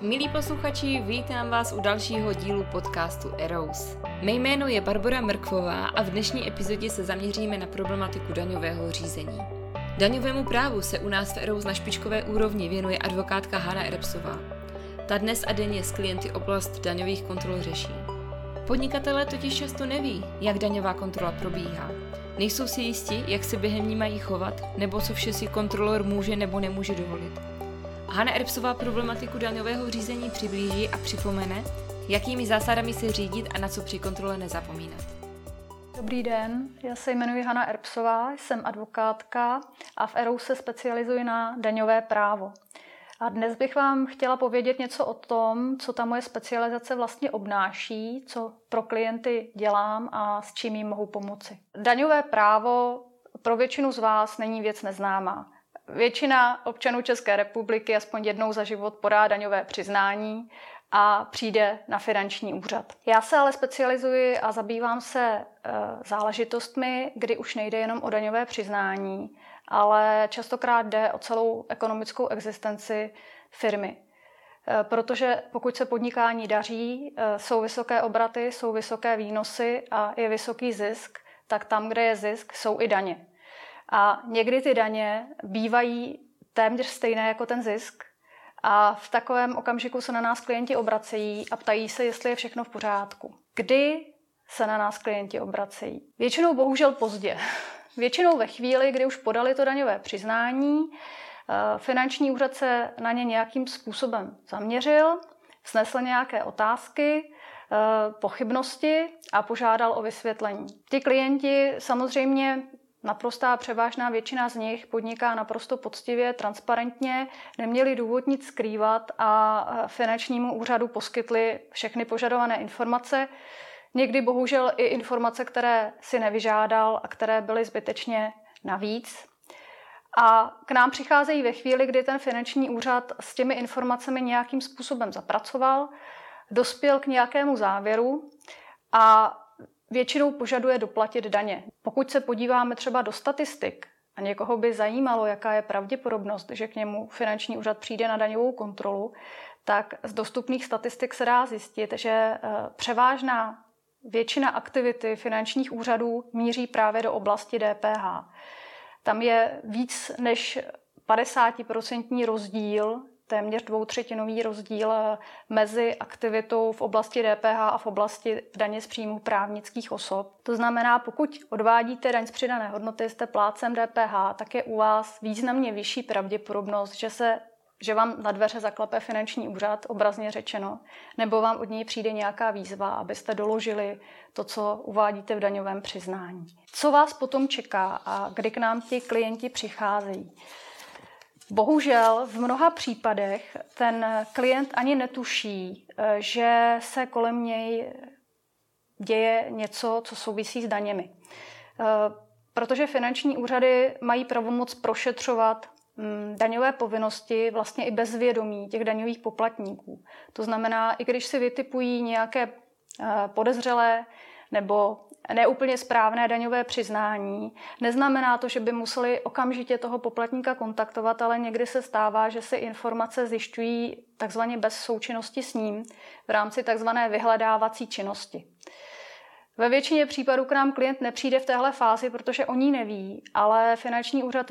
Milí posluchači, vítám vás u dalšího dílu podcastu Eros. Mé jméno je Barbara Mrkvová a v dnešní epizodě se zaměříme na problematiku daňového řízení. Daňovému právu se u nás v Eros na špičkové úrovni věnuje advokátka Hanna Erpsová. Ta dnes a denně s klienty oblast daňových kontrol řeší. Podnikatelé totiž často neví, jak daňová kontrola probíhá. Nejsou si jistí, jak se během ní mají chovat, nebo co vše si kontrolor může nebo nemůže dovolit. Hanna Erbsová problematiku daňového řízení přiblíží a připomene, jakými zásadami se řídit a na co při kontrole nezapomínat. Dobrý den, já se jmenuji Hanna Erbsová, jsem advokátka a v ERU se specializuji na daňové právo. A dnes bych vám chtěla povědět něco o tom, co ta moje specializace vlastně obnáší, co pro klienty dělám a s čím jim mohu pomoci. Daňové právo pro většinu z vás není věc neznámá. Většina občanů České republiky aspoň jednou za život podá daňové přiznání a přijde na finanční úřad. Já se ale specializuji a zabývám se e, záležitostmi, kdy už nejde jenom o daňové přiznání, ale častokrát jde o celou ekonomickou existenci firmy. E, protože pokud se podnikání daří, e, jsou vysoké obraty, jsou vysoké výnosy a je vysoký zisk, tak tam, kde je zisk, jsou i daně. A někdy ty daně bývají téměř stejné jako ten zisk. A v takovém okamžiku se na nás klienti obracejí a ptají se, jestli je všechno v pořádku. Kdy se na nás klienti obracejí? Většinou bohužel pozdě. Většinou ve chvíli, kdy už podali to daňové přiznání, eh, finanční úřad se na ně nějakým způsobem zaměřil, snesl nějaké otázky, eh, pochybnosti a požádal o vysvětlení. Ti klienti samozřejmě Naprostá převážná většina z nich podniká naprosto poctivě, transparentně, neměli důvod nic skrývat a finančnímu úřadu poskytli všechny požadované informace. Někdy bohužel i informace, které si nevyžádal a které byly zbytečně navíc. A k nám přicházejí ve chvíli, kdy ten finanční úřad s těmi informacemi nějakým způsobem zapracoval, dospěl k nějakému závěru a většinou požaduje doplatit daně. Pokud se podíváme třeba do statistik a někoho by zajímalo, jaká je pravděpodobnost, že k němu finanční úřad přijde na daňovou kontrolu, tak z dostupných statistik se dá zjistit, že eh, převážná většina aktivity finančních úřadů míří právě do oblasti DPH. Tam je víc než 50% rozdíl téměř dvoutřetinový rozdíl eh, mezi aktivitou v oblasti DPH a v oblasti daně z příjmu právnických osob. To znamená, pokud odvádíte daň z přidané hodnoty, jste plácem DPH, tak je u vás významně vyšší pravděpodobnost, že se že vám na dveře zaklepe finanční úřad, obrazně řečeno, nebo vám od něj přijde nějaká výzva, abyste doložili to, co uvádíte v daňovém přiznání. Co vás potom čeká a kdy k nám ti klienti přicházejí? Bohužel v mnoha případech ten klient ani netuší, eh, že se kolem něj děje něco, co souvisí s daněmi. Eh, protože finanční úřady mají pravomoc prošetřovat mm, daňové povinnosti vlastně i bez vědomí těch daňových poplatníků. To znamená, i když si vytipují nějaké eh, podezřelé nebo neúplně správné daňové přiznání. Neznamená to, že by museli okamžitě toho poplatníka kontaktovat, ale někdy se stává, že si informace zjišťují takzvaně bez součinnosti s ním v rámci takzvané vyhledávací činnosti. Ve většině případů k nám klient nepřijde v téhle fázi, protože o ní neví, ale finanční úřad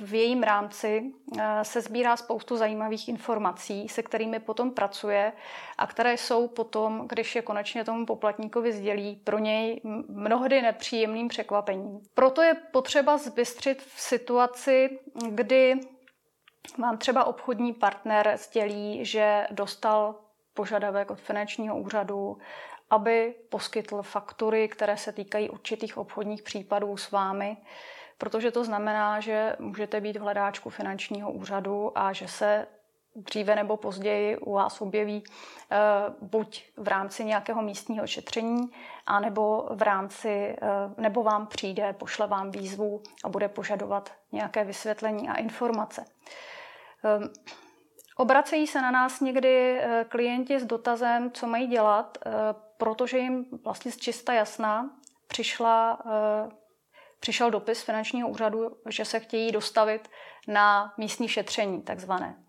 v jejím rámci eh, se sbírá spoustu zajímavých informací, se kterými potom pracuje a které jsou potom, když je konečně tomu poplatníkovi sdělí, pro něj mnohdy nepříjemným překvapením. Proto je potřeba zbystřit v situaci, kdy vám třeba obchodní partner sdělí, že dostal požadavek od finančního úřadu aby poskytl faktury, které se týkají určitých obchodních případů s vámi, protože to znamená, že můžete být v hledáčku finančního úřadu a že se dříve nebo později u vás objeví eh, buď v rámci nějakého místního šetření, anebo v rámci, eh, nebo vám přijde, pošle vám výzvu a bude požadovat nějaké vysvětlení a informace. Ehm, obracejí se na nás někdy eh, klienti s dotazem, co mají dělat, protože jim vlastně z čista jasná přišla, eh, přišel dopis finančního úřadu, že se chtějí dostavit na místní šetření, takzvané.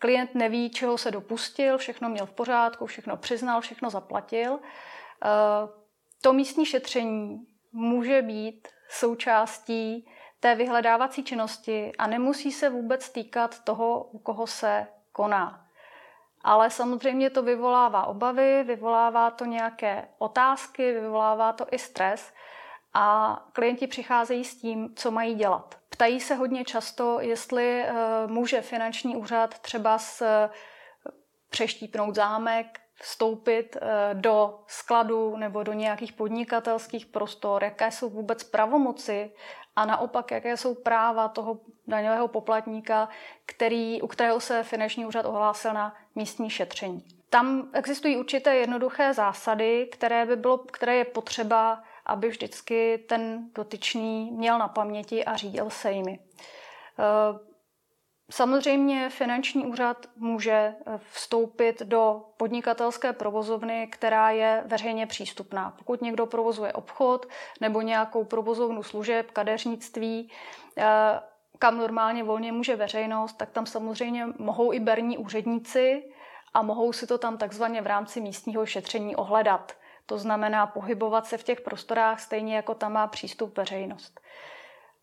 klient neví, čeho se dopustil, všechno měl v pořádku, všechno přiznal, všechno zaplatil. Eh, to místní šetření může být součástí té vyhledávací činnosti a nemusí se vůbec týkat toho, u koho se koná. Ale samozřejmě to vyvolává obavy, vyvolává to nějaké otázky, vyvolává to i stres a klienti přicházejí s tím, co mají dělat. Ptají se hodně často, jestli eh, může finanční úřad třeba s eh, přeštípnout zámek, vstoupit eh, do skladu nebo do nějakých podnikatelských prostor, jaké jsou vůbec pravomoci a naopak, jaké jsou práva toho daňového poplatníka, který, u kterého se finanční úřad ohlásil na místní šetření. Tam existují určité jednoduché zásady, které, by bylo, které je potřeba, aby vždycky ten dotyčný měl na paměti a řídil se jimi. Samozřejmě finanční úřad může eh, vstoupit do podnikatelské provozovny, která je veřejně přístupná. Pokud někdo provozuje obchod nebo nějakou provozovnu služeb, kadeřnictví, eh, kam normálně volně může veřejnost, tak tam samozřejmě mohou i berní úředníci a mohou si to tam takzvaně v rámci místního šetření ohledat. To znamená pohybovat se v těch prostorách stejně jako tam má přístup veřejnost.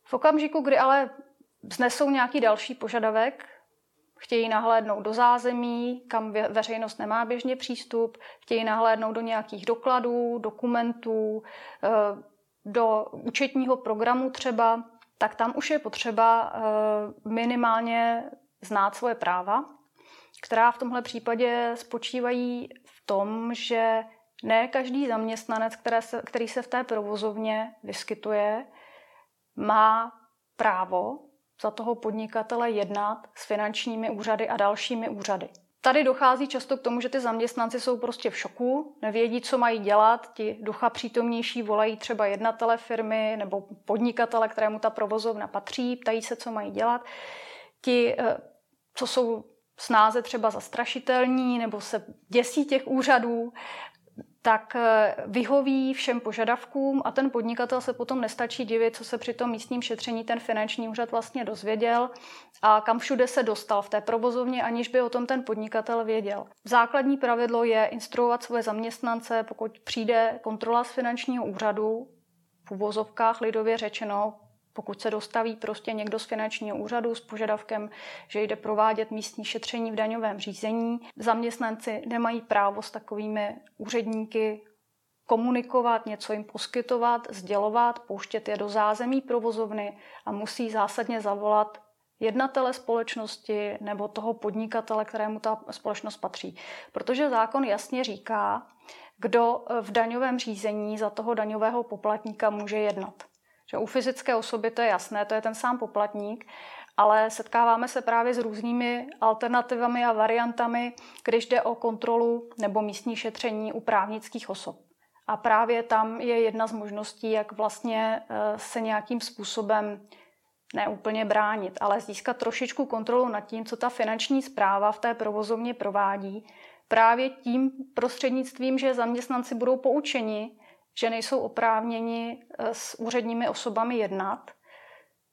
V okamžiku, kdy ale vznesou nějaký další požadavek, chtějí nahlédnout do zázemí, kam veřejnost nemá běžně přístup, chtějí nahlédnout do nějakých dokladů, dokumentů, eh, do účetního programu třeba, tak tam už je potřeba eh, minimálně znát svoje práva, která v tomhle případě spočívají v tom, že ne každý zaměstnanec, které se, který se v té provozovně vyskytuje, má právo za toho podnikatele jednat s finančními úřady a dalšími úřady. Tady dochází často k tomu, že ty zaměstnanci jsou prostě v šoku, nevědí, co mají dělat, ti ducha přítomnější volají třeba jednatele firmy nebo podnikatele, kterému ta provozovna patří, ptají se, co mají dělat. Ti, eh, co jsou snáze třeba zastrašitelní nebo se děsí těch úřadů, tak eh, vyhoví všem požadavkům a ten podnikatel se potom nestačí divit, co se při tom místním šetření ten finanční úřad vlastně dozvěděl a kam všude se dostal v té provozovně, aniž by o tom ten podnikatel věděl. Základní pravidlo je instruovat svoje zaměstnance, pokud přijde kontrola z finančního úřadu, v uvozovkách lidově řečeno, pokud se dostaví prostě někdo z finančního úřadu s požadavkem, že jde provádět místní šetření v daňovém řízení, zaměstnanci nemají právo s takovými úředníky komunikovat, něco jim poskytovat, sdělovat, pouštět je do zázemí provozovny a musí zásadně zavolat jednatele společnosti nebo toho podnikatele, kterému ta společnost patří. Protože zákon jasně říká, kdo v daňovém řízení za toho daňového poplatníka může jednat. Že u fyzické osoby to je jasné, to je ten sám poplatník, ale setkáváme se právě s různými alternativami a variantami, když jde o kontrolu nebo místní šetření u právnických osob. A právě tam je jedna z možností, jak vlastně eh, se nějakým způsobem ne úplně bránit, ale získat trošičku kontrolu nad tím, co ta finanční zpráva v té provozovně provádí, právě tím prostřednictvím, že zaměstnanci budou poučeni, že nejsou oprávněni eh, s úředními osobami jednat.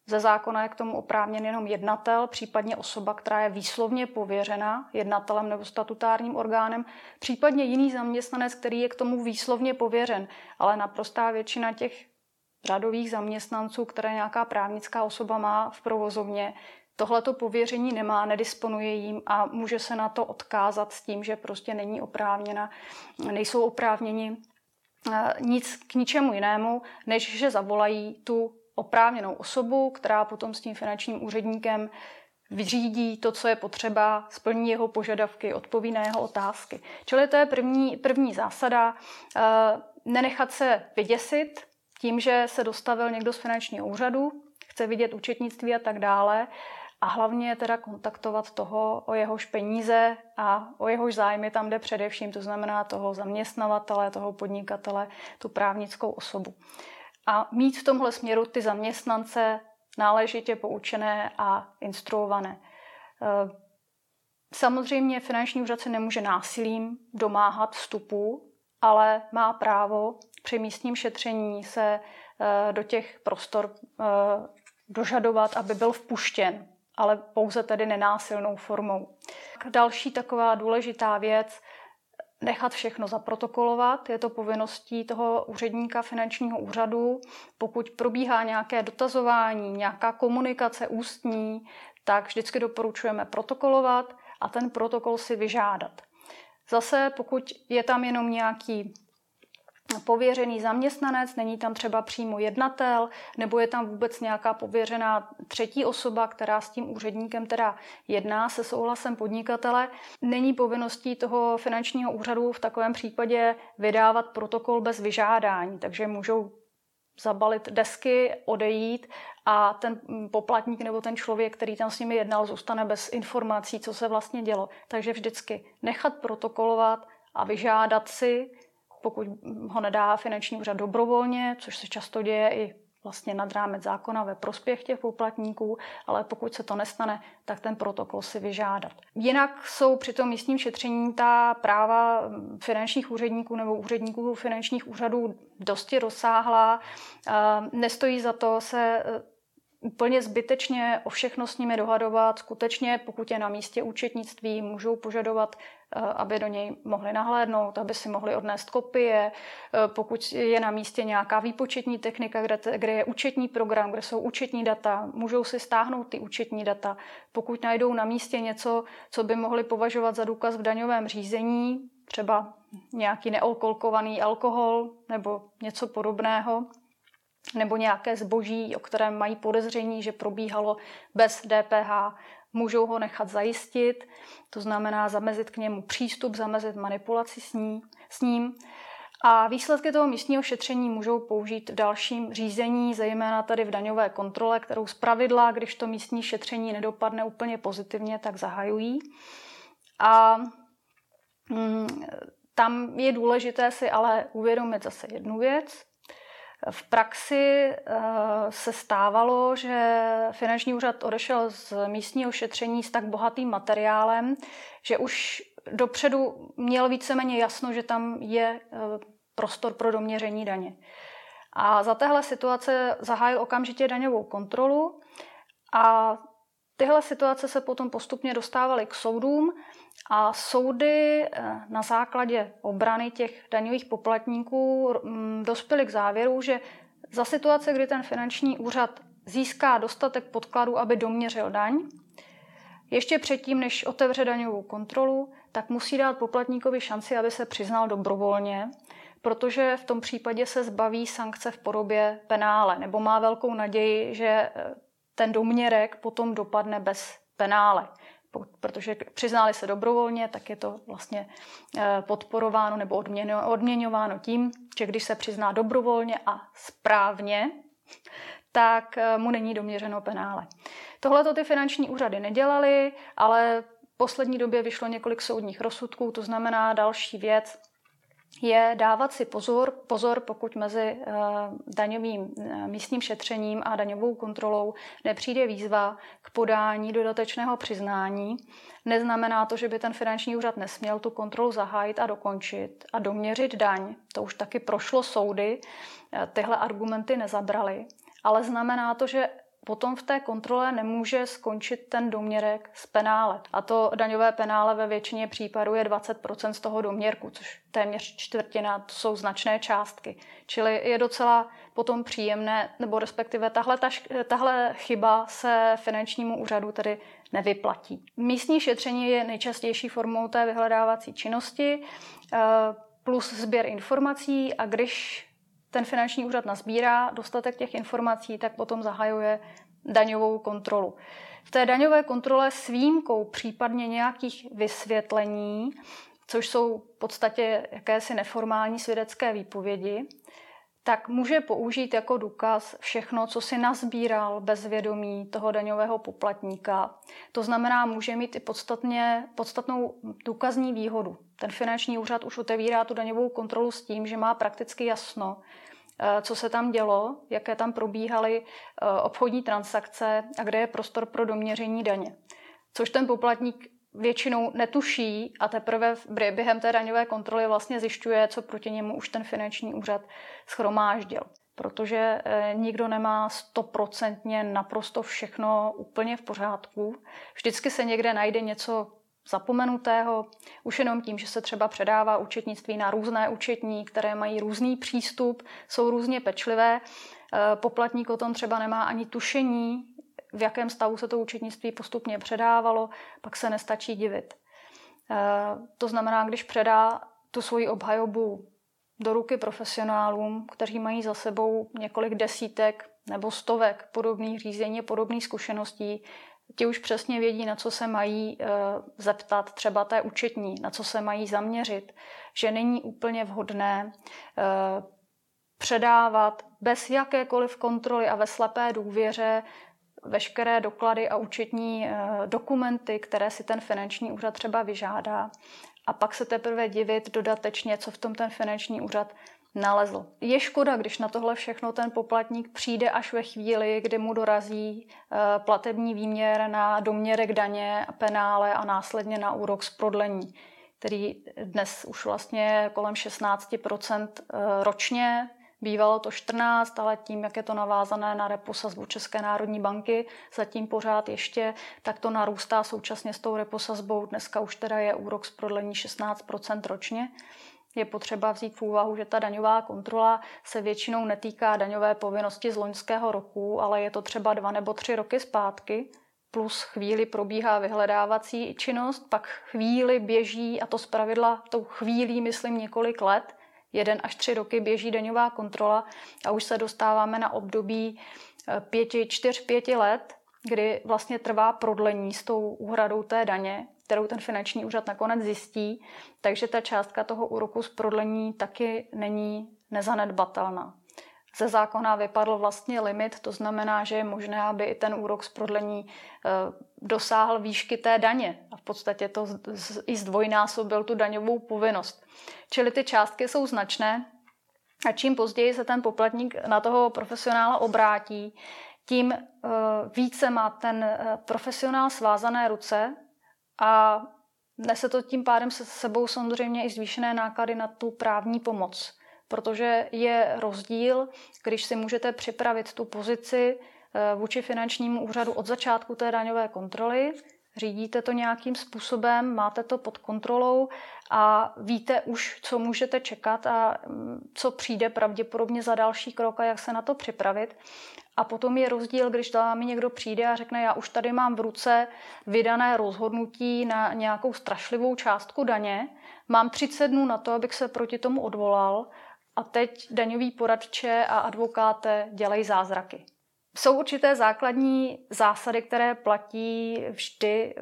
Ze zákona je k tomu oprávněn jenom jednatel, případně osoba, která je výslovně pověřena jednatelem nebo statutárním orgánem, případně jiný zaměstnanec, který je k tomu výslovně pověřen. Ale naprostá většina těch řadových zaměstnanců, které nějaká právnická osoba má v provozovně, tohleto pověření nemá, nedisponuje jím a může se na to odkázat s tím, že prostě není oprávněna, nejsou oprávněni nic k ničemu jinému, než že zavolají tu oprávněnou osobu, která potom s tím finančním úředníkem vyřídí to, co je potřeba, splní jeho požadavky, odpoví na jeho otázky. Čili to je první, první zásada, nenechat se vyděsit tím, že se dostavil někdo z finančního úřadu, chce vidět účetnictví a tak dále, a hlavně teda kontaktovat toho, o jehož peníze a o jehož zájmy tam jde především, to znamená toho zaměstnavatele, toho podnikatele, tu právnickou osobu. A mít v tomhle směru ty zaměstnance náležitě poučené a instruované. Eh, samozřejmě finanční úřad se nemůže násilím domáhat vstupu, ale má právo při místním šetření se eh, do těch prostor eh, dožadovat, aby byl vpuštěn ale pouze tedy nenásilnou formou. Další taková důležitá věc, nechat všechno zaprotokolovat. Je to povinností toho úředníka finančního úřadu. Pokud probíhá nějaké dotazování, nějaká komunikace ústní, tak vždycky doporučujeme protokolovat a ten protokol si vyžádat. Zase, pokud je tam jenom nějaký pověřený zaměstnanec, není tam třeba přímo jednatel, nebo je tam vůbec nějaká pověřená třetí osoba, která s tím úředníkem teda jedná se souhlasem podnikatele. Není povinností toho finančního úřadu v takovém případě vydávat protokol bez vyžádání, takže můžou zabalit desky, odejít a ten poplatník nebo ten člověk, který tam s nimi jednal, zůstane bez informací, co se vlastně dělo. Takže vždycky nechat protokolovat a vyžádat si, pokud ho nedá finanční úřad dobrovolně, což se často děje i vlastně nad rámec zákona ve prospěch těch poplatníků, ale pokud se to nestane, tak ten protokol si vyžádat. Jinak jsou při tom místním šetření ta práva finančních úředníků nebo úředníků finančních úřadů dosti rozsáhlá. Nestojí za to se úplně zbytečně o všechno s nimi dohadovat. Skutečně, pokud je na místě účetnictví, můžou požadovat, eh, aby do něj mohli nahlédnout, aby si mohli odnést kopie. Eh, pokud je na místě nějaká výpočetní technika, kde, je účetní program, kde jsou účetní data, můžou si stáhnout ty účetní data. Pokud najdou na místě něco, co by mohli považovat za důkaz v daňovém řízení, třeba nějaký nealkolkovaný alkohol nebo něco podobného, nebo nějaké zboží, o kterém mají podezření, že probíhalo bez DPH, můžou ho nechat zajistit, to znamená zamezit k němu přístup, zamezit manipulaci s, ní, s ním. A výsledky toho místního šetření můžou použít v dalším řízení, zejména tady v daňové kontrole, kterou z pravidla, když to místní šetření nedopadne úplně pozitivně, tak zahajují. A mm, tam je důležité si ale uvědomit zase jednu věc, v praxi eh, se stávalo, že finanční úřad odešel z místního šetření s tak bohatým materiálem, že už dopředu měl víceméně jasno, že tam je eh, prostor pro doměření daně. A za téhle situace zahájil okamžitě daňovou kontrolu a tyhle situace se potom postupně dostávaly k soudům a soudy eh, na základě obrany těch daňových poplatníků mm, dospěly k závěru, že za situace, kdy ten finanční úřad získá dostatek podkladů, aby doměřil daň, ještě předtím, než otevře daňovou kontrolu, tak musí dát poplatníkovi šanci, aby se přiznal dobrovolně, protože v tom případě se zbaví sankce v podobě penále, nebo má velkou naději, že eh, ten doměrek potom dopadne bez penále protože přiznali se dobrovolně, tak je to vlastně eh, podporováno nebo odměňováno tím, že když se přizná dobrovolně a správně, tak eh, mu není doměřeno penále. Tohle to ty finanční úřady nedělaly, ale v poslední době vyšlo několik soudních rozsudků, to znamená další věc, je dávat si pozor, pozor pokud mezi uh, daňovým uh, místním šetřením a daňovou kontrolou nepřijde výzva k podání dodatečného přiznání. Neznamená to, že by ten finanční úřad nesměl tu kontrolu zahájit a dokončit a doměřit daň. To už taky prošlo soudy, uh, tyhle argumenty nezabrali. Ale znamená to, že potom v té kontrole nemůže skončit ten doměrek z penále. A to daňové penále ve většině případů je 20% z toho doměrku, což téměř čtvrtina, to jsou značné částky. Čili je docela potom příjemné, nebo respektive tahle, ta, tahle chyba se finančnímu úřadu tedy nevyplatí. Místní šetření je nejčastější formou té vyhledávací činnosti eh, plus sběr informací a když ten finanční úřad nazbírá dostatek těch informací, tak potom zahajuje daňovou kontrolu. V té daňové kontrole s výjimkou případně nějakých vysvětlení, což jsou v podstatě jakési neformální svědecké výpovědi, tak může použít jako důkaz všechno, co si nazbíral bez vědomí toho daňového poplatníka. To znamená, může mít i podstatně, podstatnou důkazní výhodu. Ten finanční úřad už otevírá tu daňovou kontrolu s tím, že má prakticky jasno, eh, co se tam dělo, jaké tam probíhaly eh, obchodní transakce a kde je prostor pro doměření daně. Což ten poplatník většinou netuší a teprve během té daňové kontroly vlastně zjišťuje, co proti němu už ten finanční úřad schromáždil. protože eh, nikdo nemá stoprocentně naprosto všechno úplně v pořádku. Vždycky se někde najde něco zapomenutého, už jenom tím, že se třeba předává účetnictví na různé účetní, které mají různý přístup, jsou různě pečlivé. Eh, poplatník o tom třeba nemá ani tušení, v jakém stavu se to účetnictví postupně předávalo, pak se nestačí divit. Eh, to znamená, když předá tu svoji obhajobu do ruky profesionálům, kteří mají za sebou několik desítek nebo stovek podobných řízení, podobných zkušeností, ti už přesně vědí, na co se mají e, zeptat, třeba té účetní, na co se mají zaměřit, že není úplně vhodné e, předávat bez jakékoliv kontroly a ve slepé důvěře veškeré doklady a účetní e, dokumenty, které si ten finanční úřad třeba vyžádá. A pak se teprve divit dodatečně, co v tom ten finanční úřad nalezl. Je škoda, když na tohle všechno ten poplatník přijde až ve chvíli, kdy mu dorazí eh, platební výměr na doměrek daně, penále a následně na úrok z prodlení, který dnes už vlastně kolem 16 eh, ročně Bývalo to 14, ale tím, jak je to navázané na reposazbu České národní banky, zatím pořád ještě, tak to narůstá současně s tou reposazbou. Dneska už teda je úrok z prodlení 16% ročně. Je potřeba vzít v úvahu, že ta daňová kontrola se většinou netýká daňové povinnosti z loňského roku, ale je to třeba dva nebo tři roky zpátky, plus chvíli probíhá vyhledávací činnost, pak chvíli běží, a to zpravidla tou chvílí, myslím, několik let, jeden až tři roky běží daňová kontrola a už se dostáváme na období eh, pěti, čtyř, pěti let, kdy vlastně trvá prodlení s tou úhradou té daně kterou ten finanční úřad nakonec zjistí, takže ta částka toho úroku z prodlení taky není nezanedbatelná. Ze zákona vypadl vlastně limit, to znamená, že je možné, aby i ten úrok z prodlení eh, dosáhl výšky té daně. A v podstatě to i zdvojnásobil tu daňovou povinnost. Čili ty částky jsou značné. A čím později se ten poplatník na toho profesionála obrátí, tím eh, více má ten eh, profesionál svázané ruce a nese to tím pádem se sebou samozřejmě i zvýšené náklady na tu právní pomoc, protože je rozdíl, když si můžete připravit tu pozici eh, vůči finančnímu úřadu od začátku té daňové kontroly, řídíte to nějakým způsobem, máte to pod kontrolou a víte už, co můžete čekat a mm, co přijde pravděpodobně za další krok a jak se na to připravit. A potom je rozdíl, když tam mi někdo přijde a řekne, já už tady mám v ruce vydané rozhodnutí na nějakou strašlivou částku daně, mám 30 dnů na to, abych se proti tomu odvolal a teď daňový poradče a advokáte dělají zázraky. Jsou určité základní zásady, které platí vždy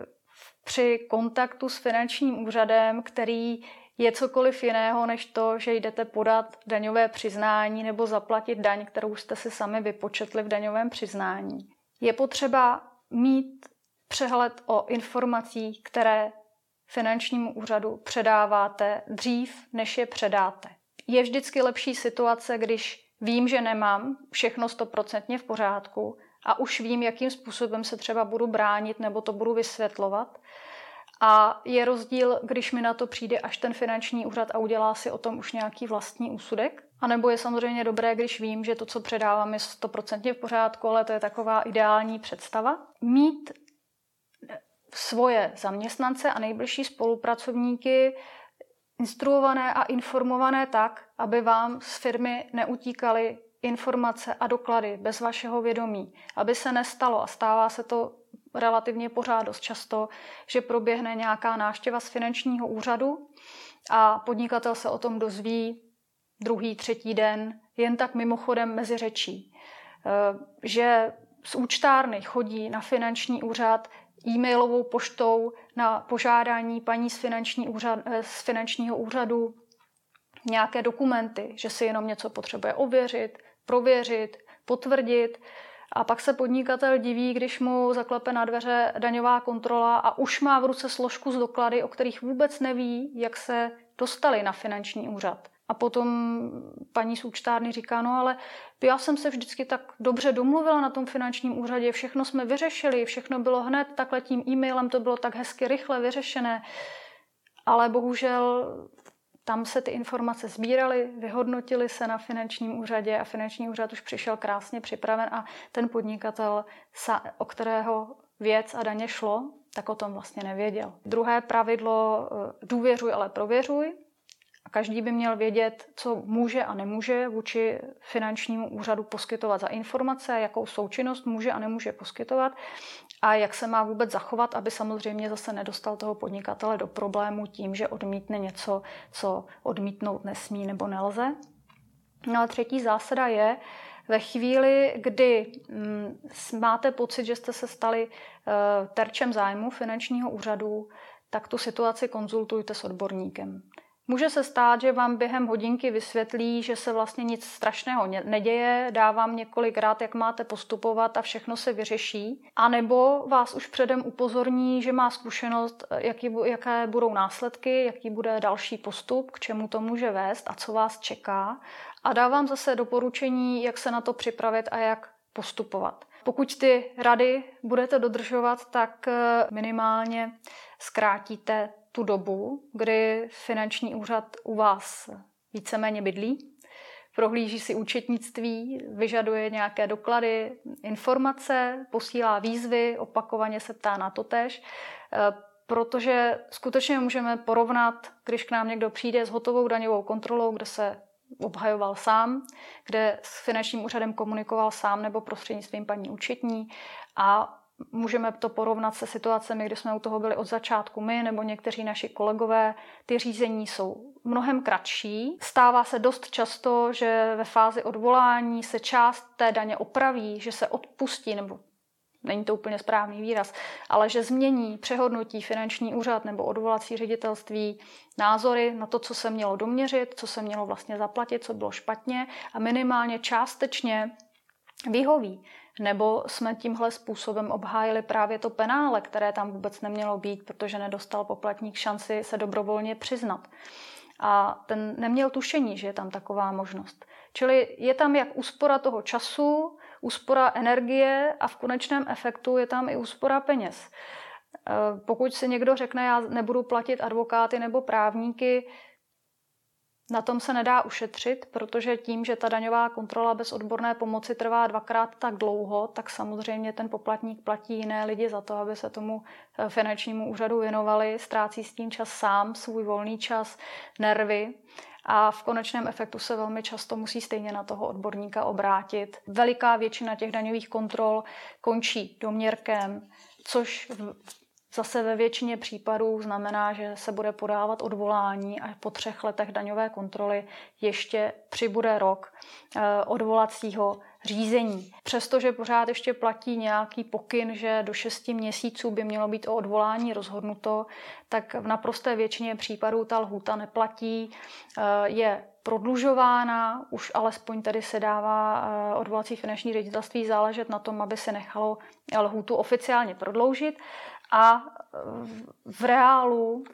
při kontaktu s finančním úřadem, který je cokoliv jiného, než to, že jdete podat daňové přiznání nebo zaplatit daň, kterou jste si sami vypočetli v daňovém přiznání. Je potřeba mít přehled o informacích, které finančnímu úřadu předáváte dřív, než je předáte. Je vždycky lepší situace, když vím, že nemám všechno stoprocentně v pořádku a už vím, jakým způsobem se třeba budu bránit nebo to budu vysvětlovat, a je rozdíl, když mi na to přijde až ten finanční úřad a udělá si o tom už nějaký vlastní úsudek. A nebo je samozřejmě dobré, když vím, že to, co předávám, je stoprocentně v pořádku, ale to je taková ideální představa. Mít svoje zaměstnance a nejbližší spolupracovníky instruované a informované tak, aby vám z firmy neutíkaly informace a doklady bez vašeho vědomí, aby se nestalo a stává se to relativně pořád dost často, že proběhne nějaká návštěva z finančního úřadu a podnikatel se o tom dozví druhý, třetí den, jen tak mimochodem mezi řečí. Eh, že z účtárny chodí na finanční úřad e-mailovou poštou na požádání paní z, finanční úřad, eh, z finančního úřadu nějaké dokumenty, že si jenom něco potřebuje ověřit, prověřit, potvrdit a pak se podnikatel diví, když mu zaklepe na dveře daňová kontrola a už má v ruce složku z doklady, o kterých vůbec neví, jak se dostali na finanční úřad. A potom paní z účtárny říká, no ale já jsem se vždycky tak dobře domluvila na tom finančním úřadě, všechno jsme vyřešili, všechno bylo hned takhle tím e-mailem, to bylo tak hezky rychle vyřešené. Ale bohužel tam se ty informace sbíraly, vyhodnotily se na finančním úřadě a finanční úřad už přišel krásně připraven a ten podnikatel, o kterého věc a daně šlo, tak o tom vlastně nevěděl. Druhé pravidlo, eh, důvěřuj, ale prověřuj. Každý by měl vědět, co může a nemůže vůči finančnímu úřadu poskytovat za informace, jakou součinnost může a nemůže poskytovat a jak se má vůbec zachovat, aby samozřejmě zase nedostal toho podnikatele do problému tím, že odmítne něco, co odmítnout nesmí nebo nelze. No a třetí zásada je, ve chvíli, kdy mm, máte pocit, že jste se stali eh, terčem zájmu finančního úřadu, tak tu situaci konzultujte s odborníkem. Může se stát, že vám během hodinky vysvětlí, že se vlastně nic strašného neděje, dá vám několikrát, jak máte postupovat a všechno se vyřeší. A nebo vás už předem upozorní, že má zkušenost, jaký, jaké budou následky, jaký bude další postup, k čemu to může vést a co vás čeká. A dá vám zase doporučení, jak se na to připravit a jak postupovat. Pokud ty rady budete dodržovat, tak eh, minimálně zkrátíte tu dobu, kdy finanční úřad u vás víceméně bydlí, prohlíží si účetnictví, vyžaduje nějaké doklady, informace, posílá výzvy, opakovaně se ptá na to tež, eh, protože skutečně můžeme porovnat, když k nám někdo přijde s hotovou daňovou kontrolou, kde se obhajoval sám, kde s finančním úřadem komunikoval sám nebo prostřednictvím paní účetní a Můžeme to porovnat se situacemi, kdy jsme u toho byli od začátku my nebo někteří naši kolegové. Ty řízení jsou mnohem kratší. Stává se dost často, že ve fázi odvolání se část té daně opraví, že se odpustí nebo není to úplně správný výraz, ale že změní, přehodnotí finanční úřad nebo odvolací ředitelství názory na to, co se mělo doměřit, co se mělo vlastně zaplatit, co bylo špatně a minimálně částečně vyhoví. Nebo jsme tímhle způsobem obhájili právě to penále, které tam vůbec nemělo být, protože nedostal poplatník šanci se dobrovolně přiznat. A ten neměl tušení, že je tam taková možnost. Čili je tam jak úspora toho času, úspora energie a v konečném efektu je tam i úspora peněz. E, pokud si někdo řekne, já nebudu platit advokáty nebo právníky, na tom se nedá ušetřit, protože tím, že ta daňová kontrola bez odborné pomoci trvá dvakrát tak dlouho, tak samozřejmě ten poplatník platí jiné lidi za to, aby se tomu e, finančnímu úřadu věnovali, ztrácí s tím čas sám, svůj volný čas, nervy a v konečném efektu se velmi často musí stejně na toho odborníka obrátit. Veliká většina těch daňových kontrol končí doměrkem, což Zase ve většině případů znamená, že se bude podávat odvolání a po třech letech daňové kontroly ještě přibude rok eh, odvolacího řízení. Přestože pořád ještě platí nějaký pokyn, že do 6 měsíců by mělo být o odvolání rozhodnuto, tak v naprosté většině případů ta lhůta neplatí, eh, je prodlužována, už alespoň tady se dává eh, odvolací finanční ředitelství záležet na tom, aby se nechalo lhůtu oficiálně prodloužit a v reálu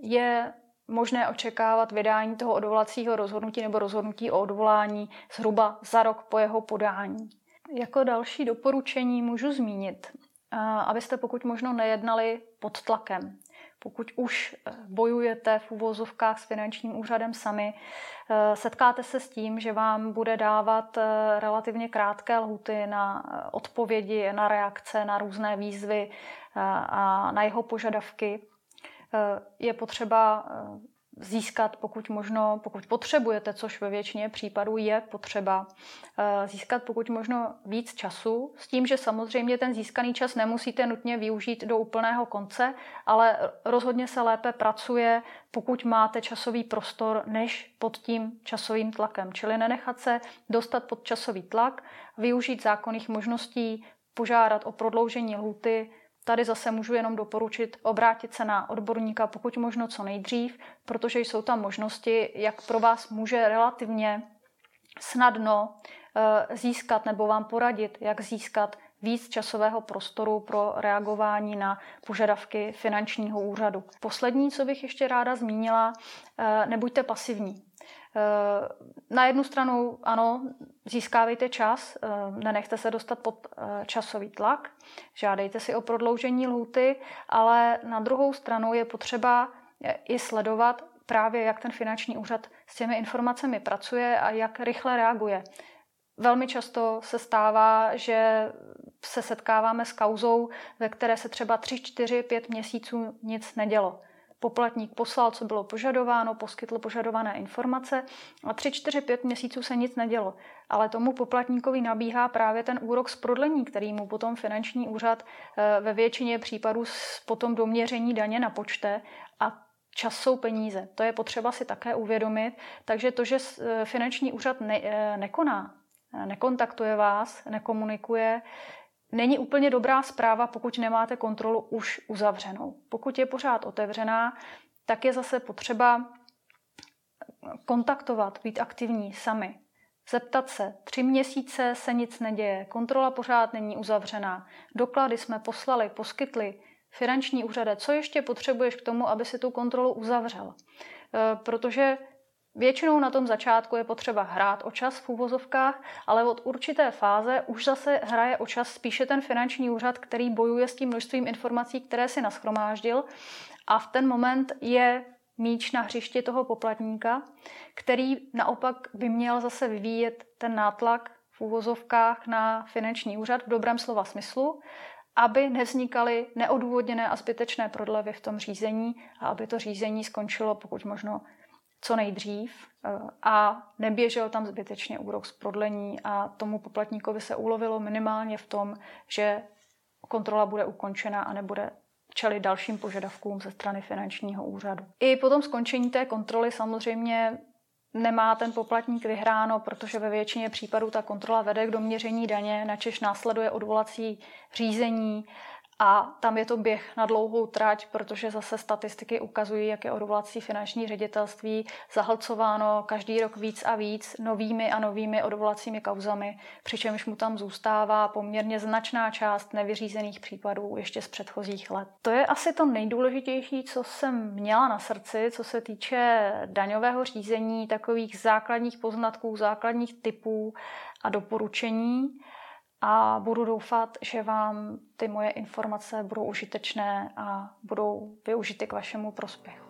je možné očekávat vydání toho odvolacího rozhodnutí nebo rozhodnutí o odvolání zhruba za rok po jeho podání. Jako další doporučení můžu zmínit, abyste pokud možno nejednali pod tlakem. Pokud už eh, bojujete v uvozovkách s finančním úřadem sami, eh, setkáte se s tím, že vám bude dávat eh, relativně krátké lhuty na odpovědi, na reakce, na různé výzvy a na jeho požadavky. Je potřeba získat pokud možno, pokud potřebujete, což ve většině případů je potřeba, eh, získat pokud možno víc času, s tím, že samozřejmě ten získaný čas nemusíte nutně využít do úplného konce, ale rozhodně se lépe pracuje, pokud máte časový prostor, než pod tím časovým tlakem. Čili nenechat se dostat pod časový tlak, využít zákonných možností, požádat o prodloužení lhuty, Tady zase můžu jenom doporučit obrátit se na odborníka pokud možno co nejdřív, protože jsou tam možnosti, jak pro vás může relativně snadno eh, získat nebo vám poradit, jak získat víc časového prostoru pro reagování na požadavky finančního úřadu. Poslední, co bych ještě ráda zmínila, eh, nebuďte pasivní. Eh, na jednu stranu ano, získávejte čas, eh, nenechte se dostat pod eh, časový tlak, žádejte si o prodloužení lhuty, ale na druhou stranu je potřeba i sledovat, právě, jak ten finanční úřad s těmi informacemi pracuje a jak rychle reaguje. Velmi často se stává, že se setkáváme s kauzou, ve které se třeba 3, 4, 5 měsíců nic nedělo. Poplatník poslal, co bylo požadováno, poskytl požadované informace a 3, 4, 5 měsíců se nic nedělo. Ale tomu poplatníkovi nabíhá právě ten úrok z prodlení, který mu potom finanční úřad eh, ve většině případů potom doměření daně na počte a čas jsou peníze. To je potřeba si také uvědomit. Takže to, že eh, finanční úřad ne, eh, nekoná, nekontaktuje vás, nekomunikuje, není úplně dobrá zpráva, pokud nemáte kontrolu už uzavřenou. Pokud je pořád otevřená, tak je zase potřeba kontaktovat, být aktivní sami. Zeptat se, tři měsíce se nic neděje, kontrola pořád není uzavřená, doklady jsme poslali, poskytli, finanční úřade, co ještě potřebuješ k tomu, aby si tu kontrolu uzavřel. E, protože Většinou na tom začátku je potřeba hrát o čas v úvozovkách, ale od určité fáze už zase hraje o čas spíše ten finanční úřad, který bojuje s tím množstvím informací, které si naschromáždil a v ten moment je míč na hřišti toho poplatníka, který naopak by měl zase vyvíjet ten nátlak v úvozovkách na finanční úřad v dobrém slova smyslu, aby nevznikaly neodůvodněné a zbytečné prodlevy v tom řízení a aby to řízení skončilo pokud možno co nejdřív eh, a neběžel tam zbytečně úrok z prodlení a tomu poplatníkovi se ulovilo minimálně v tom, že kontrola bude ukončena a nebude čelit dalším požadavkům ze strany finančního úřadu. I po tom skončení té kontroly samozřejmě nemá ten poplatník vyhráno, protože ve většině případů ta kontrola vede k doměření daně, načež následuje odvolací řízení a tam je to běh na dlouhou trať, protože zase statistiky ukazují, jak je odvolací finanční ředitelství zahlcováno každý rok víc a víc novými a novými odvolacími kauzami, přičemž mu tam zůstává poměrně značná část nevyřízených případů ještě z předchozích let. To je asi to nejdůležitější, co jsem měla na srdci, co se týče daňového řízení, takových základních poznatků, základních typů a doporučení a budu doufat, že vám ty moje informace budou užitečné a budou využity k vašemu prospěchu.